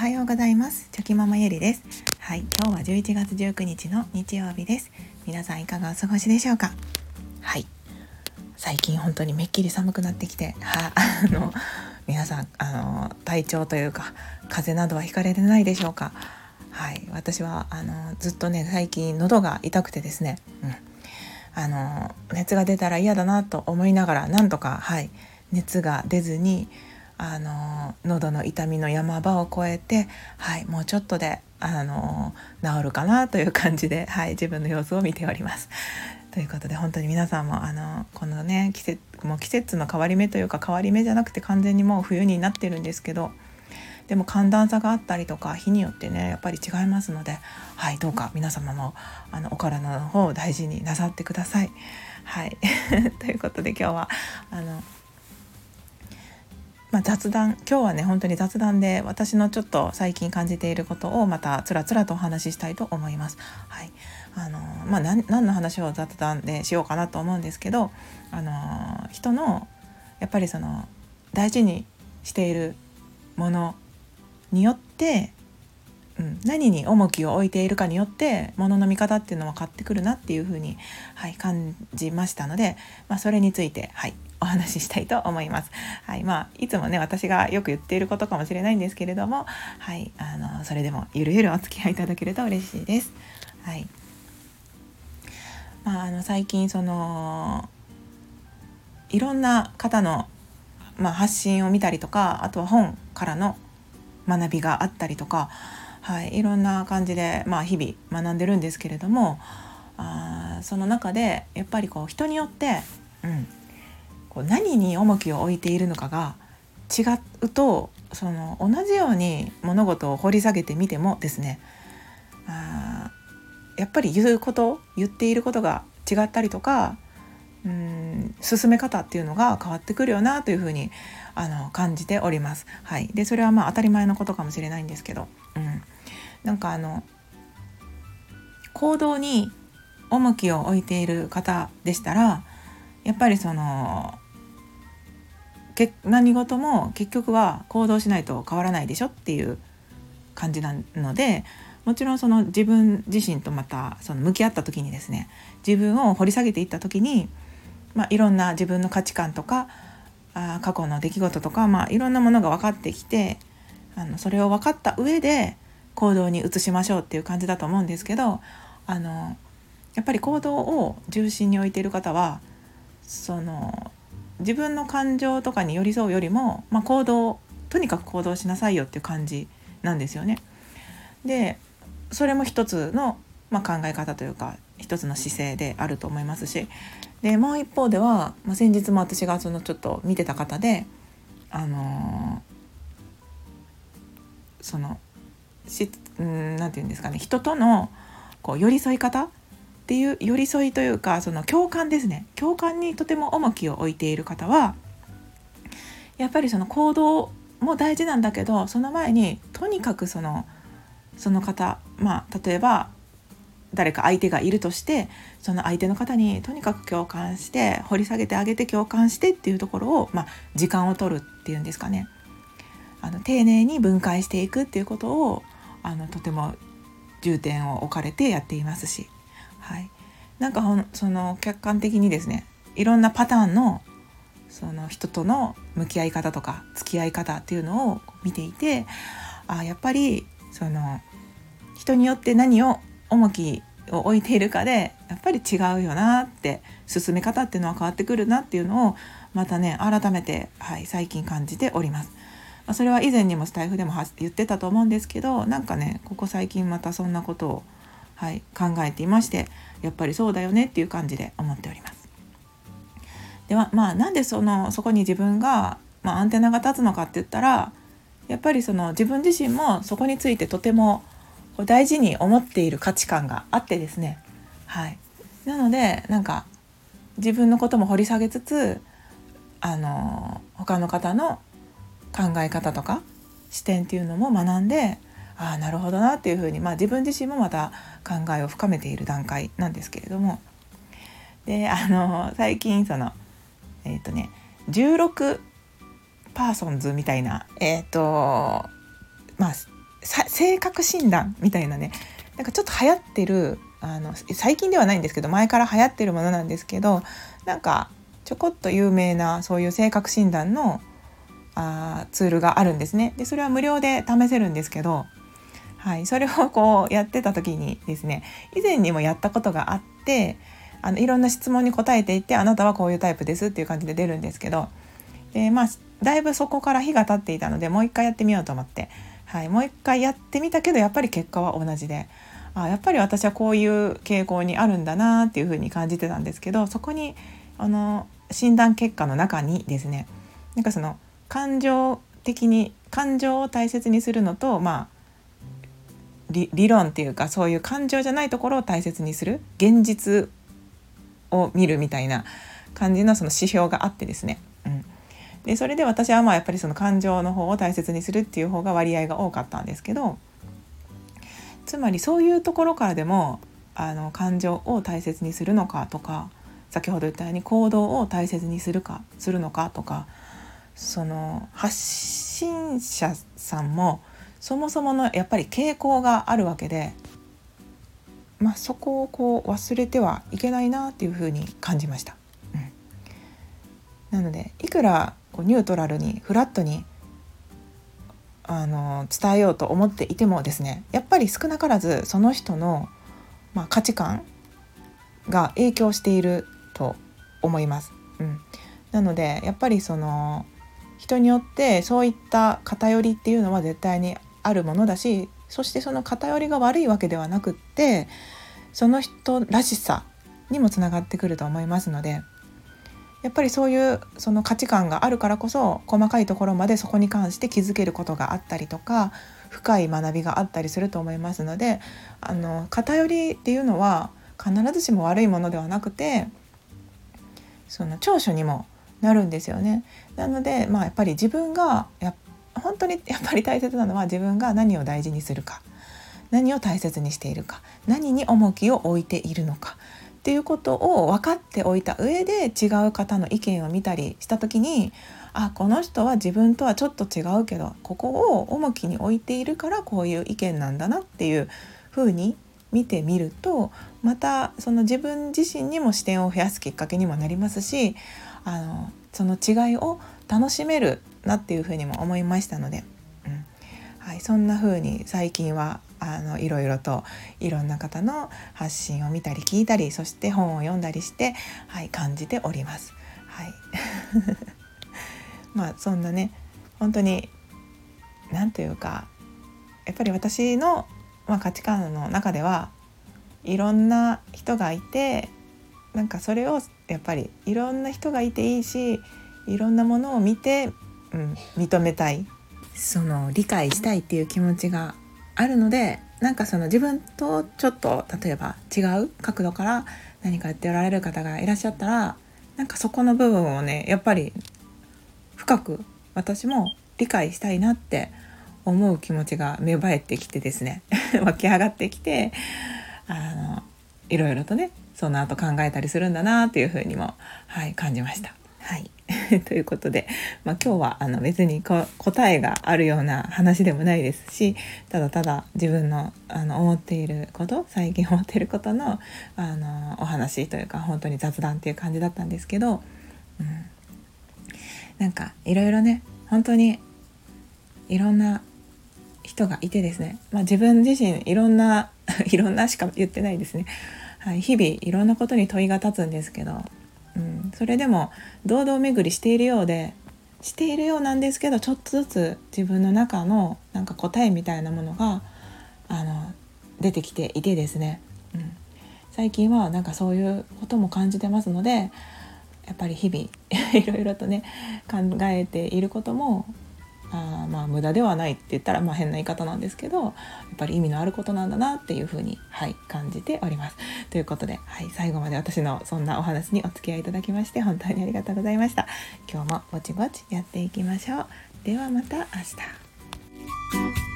はようございます。チョキママゆりです。はい今日は11月19日の日曜日です。皆さんいかがお過ごしでしょうか？はい。最近本当にめっきり寒くなってきては あの皆さんあの体調というか風邪などはひかれてないでしょうか？はい。私はあのずっとね最近喉が痛くてですね、うん、あの熱が出たら嫌だなと思いながらなんとかはい熱が出ずにあの喉の痛みの山場を越えて、はい、もうちょっとであの治るかなという感じで、はい、自分の様子を見ております。ということで本当に皆さんもあのこのね季節もう季節の変わり目というか変わり目じゃなくて完全にもう冬になってるんですけどでも寒暖差があったりとか日によってねやっぱり違いますので、はい、どうか皆様もあのお体の方を大事になさってください。はい ということで今日はあのまあ、雑談今日はね本当に雑談で私のちょっと最近感じていることをまたつらつらとお話ししたいと思います。はいあのまあ、何の話を雑談でしようかなと思うんですけど、あの人のやっぱりその大事にしているものによって、うん、何に重きを置いているかによってものの見方っていうのは変わってくるなっていうふうに、はい、感じましたので、まあ、それについて、はい、お話ししたいと思います。はいまあ、いつもね私がよく言っていることかもしれないんですけれども、はい、あのそれでもゆるゆるお付き合いいただけると嬉しいです。はいまあ、あの最近そのいろんな方の、まあ、発信を見たりとかあとは本からの学びがあったりとか、はい、いろんな感じで、まあ、日々学んでるんですけれどもあその中でやっぱりこう人によって、うん、こう何に重きを置いているのかが違うとその同じように物事を掘り下げてみてもですねあやっぱり言うこと言っていることが違ったりとかうん進め方っていうのが変わってくるよなというふうにあの感じております。はい、でそれはまあ当たり前のことかもしれないんですけど、うん、なんかあの行動に重きを置いている方でしたらやっぱりその何事も結局は行動しないと変わらないでしょっていう感じなのでもちろんその自分自身とまたその向き合った時にですね自分を掘り下げていった時に、まあ、いろんな自分の価値観とかあ過去の出来事とか、まあ、いろんなものが分かってきてあのそれを分かった上で行動に移しましょうっていう感じだと思うんですけどあのやっぱり行動を重心に置いている方はその自分の感情とかに寄り添うよりも、まあ、行動とにかく行動しなさいよっていう感じなんですよね。でそれも一つの、まあ、考え方というか一つの姿勢であると思いますしでもう一方では、まあ、先日も私がそのちょっと見てた方であのー、そのしなて言うんですかね人とのこう寄り添い方っていう寄り添いというかその共感ですね。共感にとても重きを置いている方はやっぱりその行動も大事なんだけどその前にとにかくそのその方まあ例えば誰か相手がいるとしてその相手の方にとにかく共感して掘り下げてあげて共感してっていうところを、まあ、時間を取るっていうんですかね。あの丁寧に分解していくっていうことをあのとても重点を置かれてやっていますし。はい、なんかその客観的にですねいろんなパターンのその人との向き合い方とか付き合い方っていうのを見ていてあやっぱりその人によって何を重きを置いているかでやっぱり違うよなって進め方っていうのは変わってくるなっていうのをまたね改めて、はい、最近感じております。まそれは以前にもスタイフでも言ってたと思うんですけどなんかねここ最近またそんなことをはい、考えていましてやっぱりそうだよねっていう感じで思っております。ではまあなんでそのそこに自分が、まあ、アンテナが立つのかって言ったらやっぱりその自分自身もそこについてとても大事に思っている価値観があってですねはいなのでなんか自分のことも掘り下げつつあの他の方の考え方とか視点っていうのも学んでああなるほどなっていうふうに、まあ、自分自身もまた考えを深めている段階なんですけれども。であの最近そのえっ、ー、とね16パーソンズみたいなえっ、ー、とまあ性格診断みたいなねなんかちょっと流行ってるあの最近ではないんですけど前から流行ってるものなんですけどなんかちょこっと有名なそういう性格診断のあツールがあるんですね。でそれは無料で試せるんですけど、はい、それをこうやってた時にですね以前にもやったことがあってあのいろんな質問に答えていってあなたはこういうタイプですっていう感じで出るんですけどでまあだいぶそこから日が経っていたのでもう一回やってみようと思って、はい、もう一回やってみたけどやっぱり結果は同じであやっぱり私はこういう傾向にあるんだなっていうふうに感じてたんですけどそこにあの診断結果の中にですねなんかその感情的に感情を大切にするのとまあ理論っていうかそういう感情じゃないところを大切にする現実を見るみたいな感じのその指標があってですね、うん、でそれで私はまあやっぱりその感情の方を大切にするっていう方が割合が多かったんですけどつまりそういうところからでもあの感情を大切にするのかとか先ほど言ったように行動を大切にするかするのかとかその発信者さんもそもそものやっぱり傾向があるわけで、まあ、そこをこう忘れてはいけないなっていうふうに感じました。うん、なのでいくらこうニュートラルにフラットにあの伝えようと思っていてもですねやっぱり少なからずその人の、まあ、価値観が影響していると思います。うん、なのでやっぱりその人によってそういった偏りっていうのは絶対にあるものだしそしてその偏りが悪いわけではなくってその人らしさにもつながってくると思いますのでやっぱりそういうその価値観があるからこそ細かいところまでそこに関して気づけることがあったりとか深い学びがあったりすると思いますのであの偏りっていうのは必ずしも悪いものではなくてその長所にもなるんですよね。なので、まあ、やっぱり自分がや本当にやっぱり大切なのは自分が何を大事にするか。何を大切にしているか。何に重きを置いているのか。っていうことを分かっておいた上で違う方の意見を見たりした時にあこの人は自分とはちょっと違うけどここを重きに置いているからこういう意見なんだなっていうふうに見てみるとまたその自分自身にも視点を増やすきっかけにもなりますしあのその違いを楽しめるなっていうふうにも思いましたので、うんはい、そんな風に最近はあのいろいろといろんな方の発信を見たり聞いたりそして本を読んだりして、はい、感じております。はい、まあそんなね本当に何というかやっぱり私のまあ、価値観の中ではいろんな人がいてなんかそれをやっぱりいろんな人がいていいしいろんなものを見て、うん、認めたいその理解したいっていう気持ちがあるのでなんかその自分とちょっと例えば違う角度から何かやっておられる方がいらっしゃったらなんかそこの部分をねやっぱり深く私も理解したいなって思う気持ちが芽生えてきてですね 湧き上がってきてあのいろいろとねその後考えたりするんだなっていうふうにも、はい、感じました。はい。ということで、まあ、今日はあの別に答えがあるような話でもないですしただただ自分のあの思っていること最近思っていることのあのお話というか本当に雑談っていう感じだったんですけど、うん、なんかいろいろね本当にいろんな人がいてですね、まあ、自分自身いろんな いろんなしか言ってないですね、はい、日々いろんなことに問いが立つんですけど、それでも堂々巡りしているようでしているようなんですけどちょっとずつ自分の中のなんか答えみたいなものがあの出てきていてですね、うん、最近はなんかそういうことも感じてますのでやっぱり日々 いろいろとね考えていることもあまあ無駄ではないって言ったらまあ変な言い方なんですけどやっぱり意味のあることなんだなっていうふうに、はい、感じております。ということで、はい、最後まで私のそんなお話にお付き合いいただきまして本当にありがとうございました。今日もぼちぼちやっていきましょう。ではまた明日。